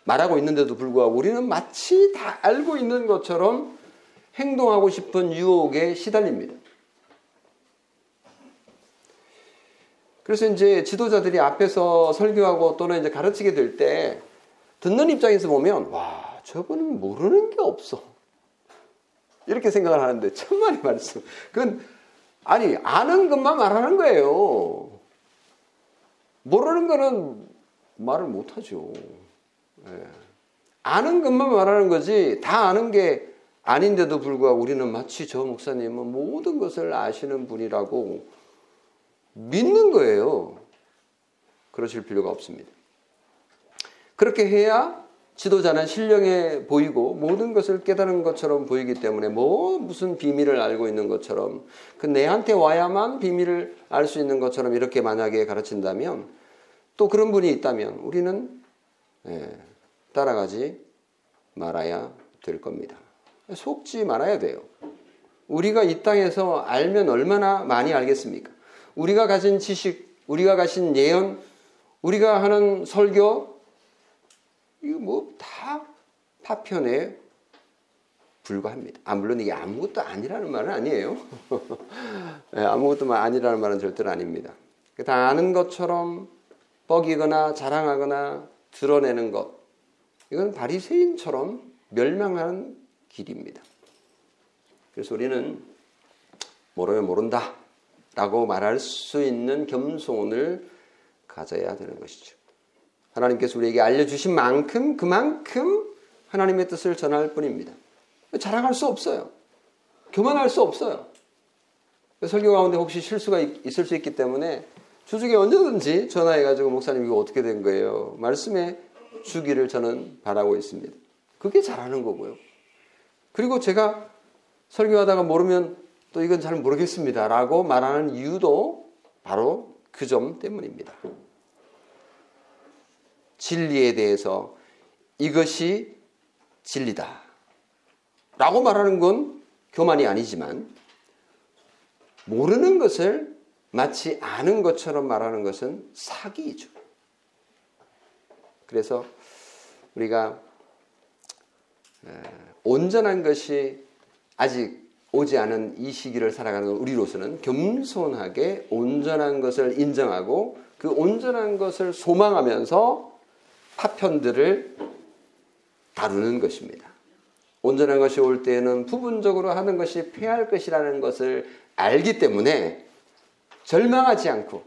말하고 있는데도 불구하고 우리는 마치 다 알고 있는 것처럼 행동하고 싶은 유혹에 시달립니다. 그래서 이제 지도자들이 앞에서 설교하고 또는 이제 가르치게 될 때 듣는 입장에서 보면 와 저분은 모르는 게 없어. 이렇게 생각을 하는데 천만의 말씀. 그건 아니 아는 것만 말하는 거예요. 모르는 거는 말을 못하죠. 예. 아는 것만 말하는 거지 다 아는 게 아닌데도 불구하고 우리는 마치 저 목사님은 모든 것을 아시는 분이라고 믿는 거예요. 그러실 필요가 없습니다. 그렇게 해야 지도자는 신령해 보이고 모든 것을 깨달은 것처럼 보이기 때문에 뭐 무슨 비밀을 알고 있는 것처럼 그 내한테 와야만 비밀을 알 수 있는 것처럼 이렇게 만약에 가르친다면 또 그런 분이 있다면 우리는 예, 따라가지 말아야 될 겁니다. 속지 말아야 돼요. 우리가 이 땅에서 알면 얼마나 많이 알겠습니까? 우리가 가진 지식, 우리가 가진 예언, 우리가 하는 설교, 이거 뭐 다 파편에 불과합니다. 아, 물론 이게 아무것도 아니라는 말은 아니에요. 네, 아무것도 아니라는 말은 절대로 아닙니다. 다 아는 것처럼 뻐기거나 자랑하거나 드러내는 것. 이건 바리새인처럼 멸망하는 길입니다. 그래서 우리는 모르면 모른다. 라고 말할 수 있는 겸손을 가져야 되는 것이죠. 하나님께서 우리에게 알려주신 만큼 그만큼 하나님의 뜻을 전할 뿐입니다. 자랑할 수 없어요. 교만할 수 없어요. 설교 가운데 혹시 실수가 있을 수 있기 때문에 주중에 언제든지 전화해가지고 목사님 이거 어떻게 된 거예요? 말씀에 주기를 저는 바라고 있습니다. 그게 잘하는 거고요. 그리고 제가 설교하다가 모르면 또 이건 잘 모르겠습니다. 라고 말하는 이유도 바로 그 점 때문입니다. 진리에 대해서 이것이 진리다. 라고 말하는 건 교만이 아니지만 모르는 것을 마치 아는 것처럼 말하는 것은 사기이죠. 그래서 우리가 온전한 것이 아직 오지 않은 이 시기를 살아가는 우리로서는 겸손하게 온전한 것을 인정하고 그 온전한 것을 소망하면서 파편들을 다루는 것입니다. 온전한 것이 올 때에는 부분적으로 하는 것이 패할 것이라는 것을 알기 때문에 절망하지 않고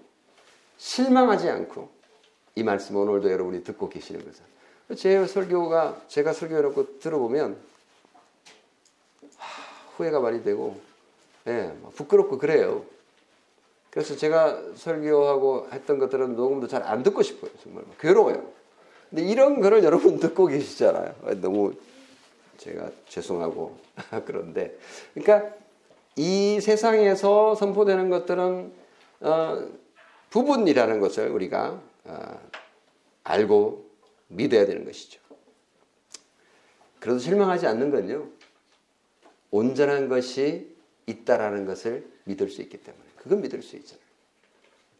실망하지 않고 이 말씀 오늘도 여러분이 듣고 계시는 거죠. 제 설교가 제가 설교해놓고 들어보면 후회가 많이 되고 예, 부끄럽고 그래요. 그래서 제가 설교하고 했던 것들은 녹음도 잘 안 듣고 싶어요. 정말 괴로워요. 근데 이런 거를 여러분 듣고 계시잖아요. 너무 제가 죄송하고 그런데 그러니까 이 세상에서 선포되는 것들은 어, 부분이라는 것을 우리가 어, 알고 믿어야 되는 것이죠. 그래도 실망하지 않는 건요. 온전한 것이 있다라는 것을 믿을 수 있기 때문에 그건 믿을 수 있잖아요.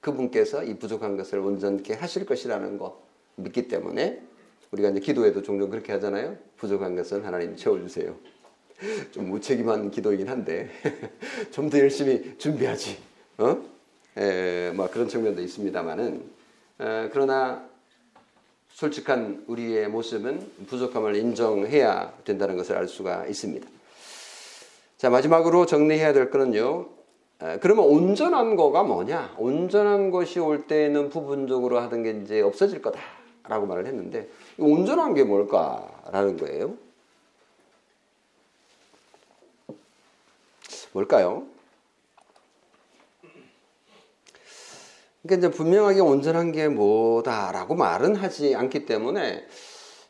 그분께서 이 부족한 것을 온전케 하실 것이라는 거 믿기 때문에 우리가 이제 기도에도 종종 그렇게 하잖아요. 부족한 것은 하나님 채워주세요. 좀 무책임한 기도이긴 한데 좀 더 열심히 준비하지. 어? 에, 뭐 그런 측면도 있습니다만은 어, 그러나 솔직한 우리의 모습은 부족함을 인정해야 된다는 것을 알 수가 있습니다. 자, 마지막으로 정리해야 될 거는요. 그러면 온전한 거가 뭐냐? 온전한 것이 올 때는 부분적으로 하던 게 이제 없어질 거다라고 말을 했는데 온전한 게 뭘까라는 거예요. 뭘까요? 그러니까 이제 분명하게 온전한 게 뭐다라고 말은 하지 않기 때문에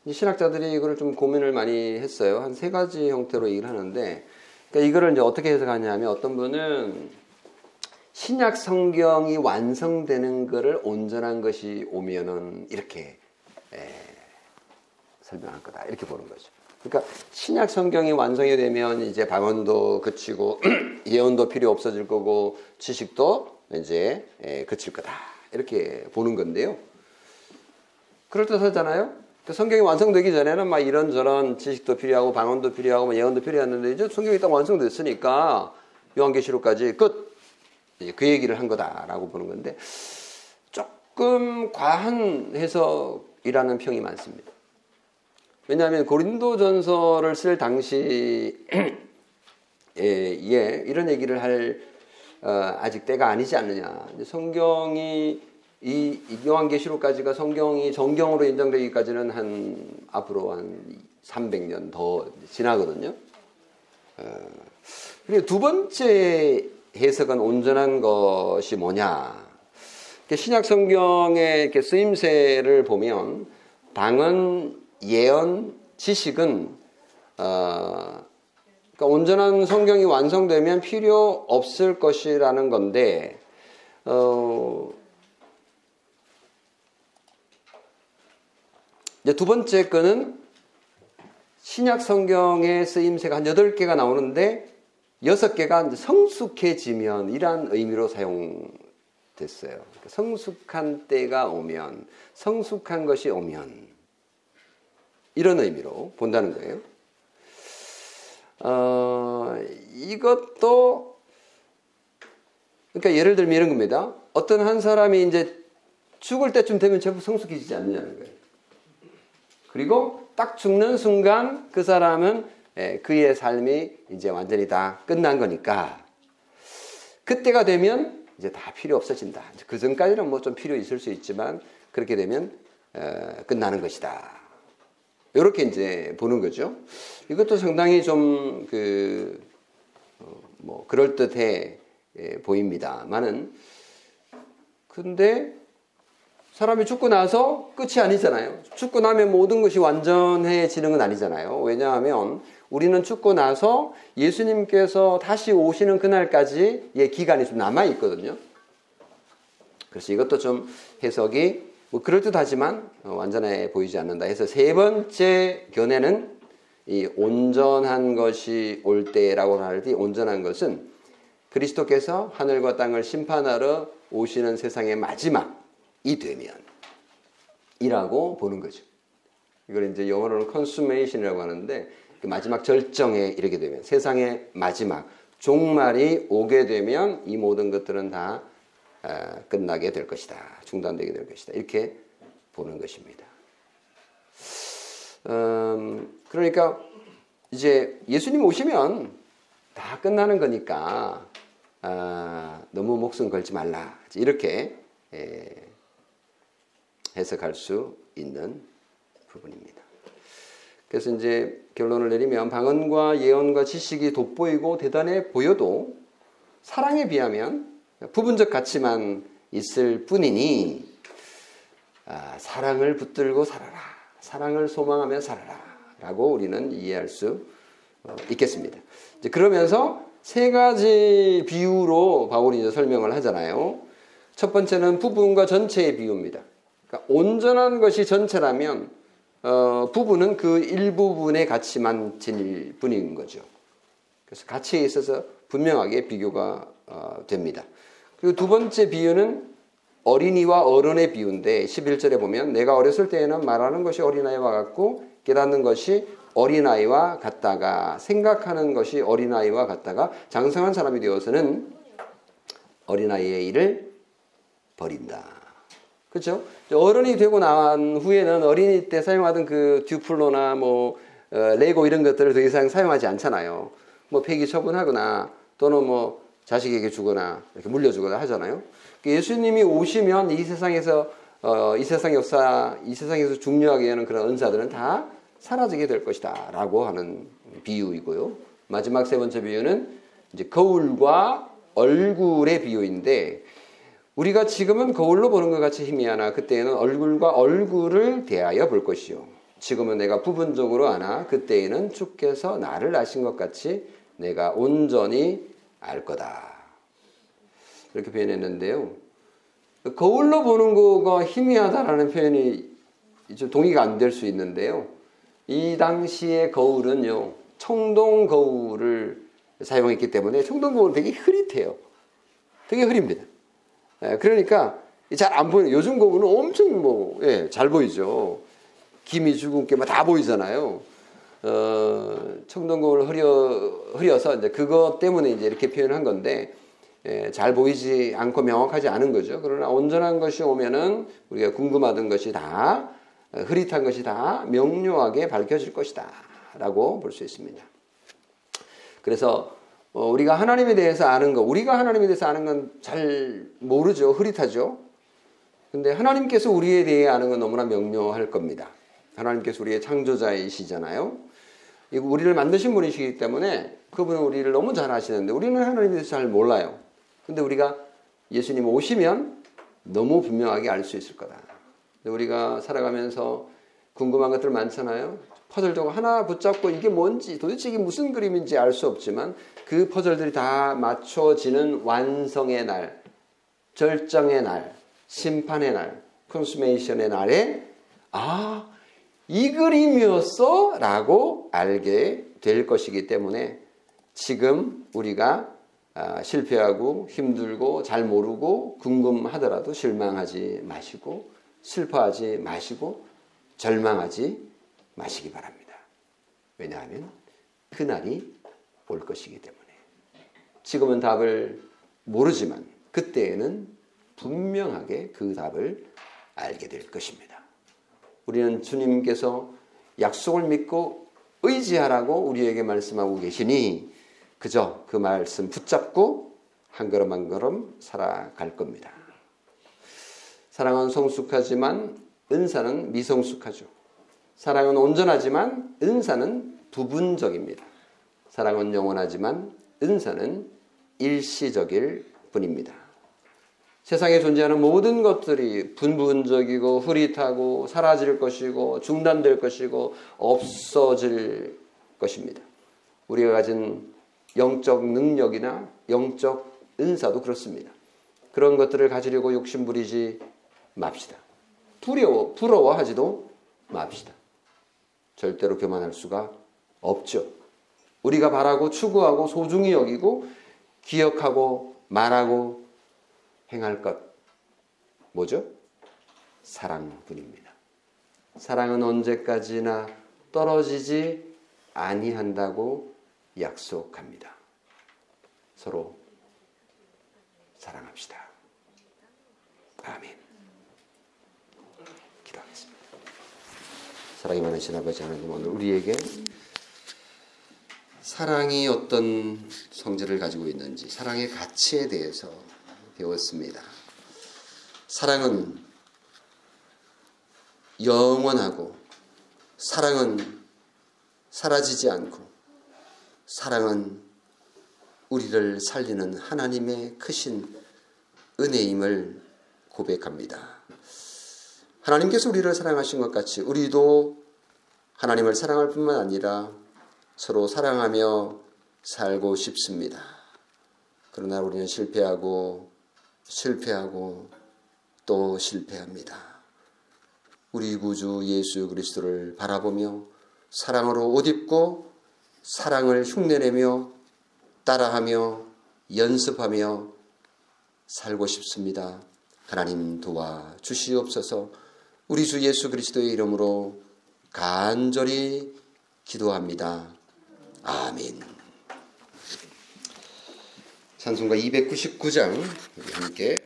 신학자들이 이거를 좀 고민을 많이 했어요. 한 세 가지 형태로 얘기를 하는데, 그러니까 이거를 이제 어떻게 해석하냐면 어떤 분은 신약 성경이 완성되는 것을 온전한 것이 오면은 이렇게 에, 설명할 거다 이렇게 보는 거죠. 그러니까 신약 성경이 완성이 되면 이제 방언도 그치고 예언도 필요 없어질 거고 지식도 이제 에, 그칠 거다 이렇게 보는 건데요. 그럴 듯하잖아요. 그 성경이 완성되기 전에는 막 이런저런 지식도 필요하고 방언도 필요하고 예언도 필요했는데 이제 성경이 딱 완성됐으니까 요한계시록까지 끝. 그 얘기를 한 거다라고 보는 건데 조금 과한 해석이라는 평이 많습니다. 왜냐하면 고린도 전서를 쓸 당시에 이런 얘기를 할 어, 아직 때가 아니지 않느냐. 성경이 이 요한계시록까지가 성경이 정경으로 인정되기까지는 한 앞으로 한 300년 더 지나거든요. 어, 그리고 두 번째 해석은 온전한 것이 뭐냐? 신약 성경의 쓰임새를 보면 방언, 예언, 지식은 어, 그러니까 온전한 성경이 완성되면 필요 없을 것이라는 건데 어, 이제 두 번째 거는 신약 성경의 쓰임새가 한 8개가 나오는데 여섯 개가 성숙해지면 이란 의미로 사용됐어요. 그러니까 성숙한 때가 오면, 성숙한 것이 오면, 이런 의미로 본다는 거예요. 어, 이것도, 그러니까 예를 들면 이런 겁니다. 어떤 한 사람이 이제 죽을 때쯤 되면 제법 성숙해지지 않느냐는 거예요. 그리고 딱 죽는 순간 그 사람은 예, 그의 삶이 이제 완전히 다 끝난 거니까 그때가 되면 이제 다 필요 없어진다. 그 전까지는 뭐 좀 필요 있을 수 있지만 그렇게 되면 어, 끝나는 것이다. 이렇게 이제 보는 거죠. 이것도 상당히 좀 그, 어, 뭐, 그럴듯해 예, 보입니다만은, 근데 사람이 죽고 나서 끝이 아니잖아요. 죽고 나면 모든 것이 완전해지는 건 아니잖아요. 왜냐하면 우리는 죽고 나서 예수님께서 다시 오시는 그날까지 의 기간이 좀 남아 있거든요. 그래서 이것도 좀 해석이 뭐 그럴듯하지만 완전해 보이지 않는다 해서 세 번째 견해는 이 온전한 것이 올 때라고 할 때 온전한 것은 그리스도께서 하늘과 땅을 심판하러 오시는 세상의 마지막 이 되면 이라고 보는 거죠. 이걸 이제 영어로는 consummation이라고 하는데 그 마지막 절정에 이르게 되면 세상의 마지막 종말이 오게 되면 이 모든 것들은 다 어, 끝나게 될 것이다. 중단되게 될 것이다. 이렇게 보는 것입니다. 음, 그러니까 이제 예수님 오시면 다 끝나는 거니까 아, 너무 목숨 걸지 말라. 이렇게 에, 해석할 수 있는 부분입니다. 그래서 이제 결론을 내리면 방언과 예언과 지식이 돋보이고 대단해 보여도 사랑에 비하면 부분적 가치만 있을 뿐이니 아, 사랑을 붙들고 살아라. 사랑을 소망하며 살아라. 라고 우리는 이해할 수 어, 있겠습니다. 이제 그러면서 세 가지 비유로 바울이 이제 설명을 하잖아요. 첫 번째는 부분과 전체의 비유입니다. 그러니까 온전한 것이 전체라면 어, 부분은 그 일부분의 가치만 지닐 뿐인 거죠. 그래서 가치에 있어서 분명하게 비교가 어, 됩니다. 그리고 두 번째 비유는 어린이와 어른의 비유인데 11절에 보면 내가 어렸을 때에는 말하는 것이 어린아이와 같고 깨닫는 것이 어린아이와 같다가 생각하는 것이 어린아이와 같다가 장성한 사람이 되어서는 어린아이의 일을 버린다. 그렇죠? 어른이 되고 난 후에는 어린이 때 사용하던 그 듀플로나 뭐 어, 레고 이런 것들을 더 이상 사용하지 않잖아요. 뭐 폐기 처분하거나 또는 뭐 자식에게 주거나 이렇게 물려주거나 하잖아요. 그 예수님이 오시면 이 세상에서 어, 이 세상 역사, 이 세상에서 중요하게 하는 그런 은사들은 다 사라지게 될 것이다라고 하는 비유이고요. 마지막 세 번째 비유는 이제 거울과 얼굴의 비유인데 우리가 지금은 거울로 보는 것 같이 희미하나 그때에는 얼굴과 얼굴을 대하여 볼 것이요. 지금은 내가 부분적으로 아나 그때에는 주께서 나를 아신 것 같이 내가 온전히 알 거다. 이렇게 표현했는데요. 거울로 보는 거가 희미하다라는 표현이 좀 동의가 안 될 수 있는데요. 이 당시의 거울은요, 청동 거울을 사용했기 때문에 청동 거울은 되게 흐릿해요. 되게 흐립니다. 예, 그러니까 잘 안 보이는 요즘 거울은 엄청 뭐, 예, 잘 보이죠. 김이 죽은 게 다 보이잖아요. 어, 청동 거울을 흐려, 흐려서 이제 그것 때문에 이제 이렇게 표현한 건데, 예, 잘 보이지 않고 명확하지 않은 거죠. 그러나 온전한 것이 오면은 우리가 궁금하던 것이 다 흐릿한 것이 다 명료하게 밝혀질 것이다. 라고 볼 수 있습니다. 그래서 어, 우리가 하나님에 대해서 아는 거, 우리가 하나님에 대해서 아는 건 잘 모르죠. 흐릿하죠. 근데 하나님께서 우리에 대해 아는 건 너무나 명료할 겁니다. 하나님께서 우리의 창조자이시잖아요. 우리를 만드신 분이시기 때문에 그분은 우리를 너무 잘 아시는데 우리는 하나님에 대해서 잘 몰라요. 근데 우리가 예수님 오시면 너무 분명하게 알 수 있을 거다. 우리가 살아가면서 궁금한 것들 많잖아요. 퍼즐도 하나 붙잡고 이게 뭔지 도대체 이게 무슨 그림인지 알 수 없지만 그 퍼즐들이 다 맞춰지는 완성의 날, 절정의 날, 심판의 날, consummation의 날에 아, 이 그림이었어? 라고 알게 될 것이기 때문에 지금 우리가 아, 실패하고 힘들고 잘 모르고 궁금하더라도 실망하지 마시고 슬퍼하지 마시고 절망하지 마시기 바랍니다. 왜냐하면 그날이 올 것이기 때문에. 지금은 답을 모르지만 그때에는 분명하게 그 답을 알게 될 것입니다. 우리는 주님께서 약속을 믿고 의지하라고 우리에게 말씀하고 계시니 그저 그 말씀 붙잡고 한 걸음 한 걸음 살아갈 겁니다. 사랑은 성숙하지만 은사는 미성숙하죠. 사랑은 온전하지만 은사는 부분적입니다. 사랑은 영원하지만 은사는 일시적일 뿐입니다. 세상에 존재하는 모든 것들이 분분적이고 흐릿하고 사라질 것이고 중단될 것이고 없어질 것입니다. 우리가 가진 영적 능력이나 영적 은사도 그렇습니다. 그런 것들을 가지려고 욕심부리지 맙시다. 두려워, 부러워하지도 맙시다. 절대로 교만할 수가 없죠. 우리가 바라고 추구하고 소중히 여기고 기억하고 말하고 행할 것 뭐죠? 사랑뿐입니다. 사랑은 언제까지나 떨어지지 아니한다고 약속합니다. 서로 사랑합시다. 아멘. 기도하겠습니다. 사랑이 많으신 아버지 하나님 오늘 우리에게 사랑이 어떤 성질을 가지고 있는지 사랑의 가치에 대해서 배웠습니다. 사랑은 영원하고 사랑은 사라지지 않고 사랑은 우리를 살리는 하나님의 크신 은혜임을 고백합니다. 하나님께서 우리를 사랑하신 것 같이 우리도 하나님을 사랑할 뿐만 아니라 서로 사랑하며 살고 싶습니다. 그러나 우리는 실패하고 실패하고 또 실패합니다. 우리 구주 예수 그리스도를 바라보며 사랑으로 옷 입고 사랑을 흉내내며 따라하며 연습하며 살고 싶습니다. 하나님 도와 주시옵소서 우리 주 예수 그리스도의 이름으로 간절히 기도합니다. 아멘. 찬송가 299장 함께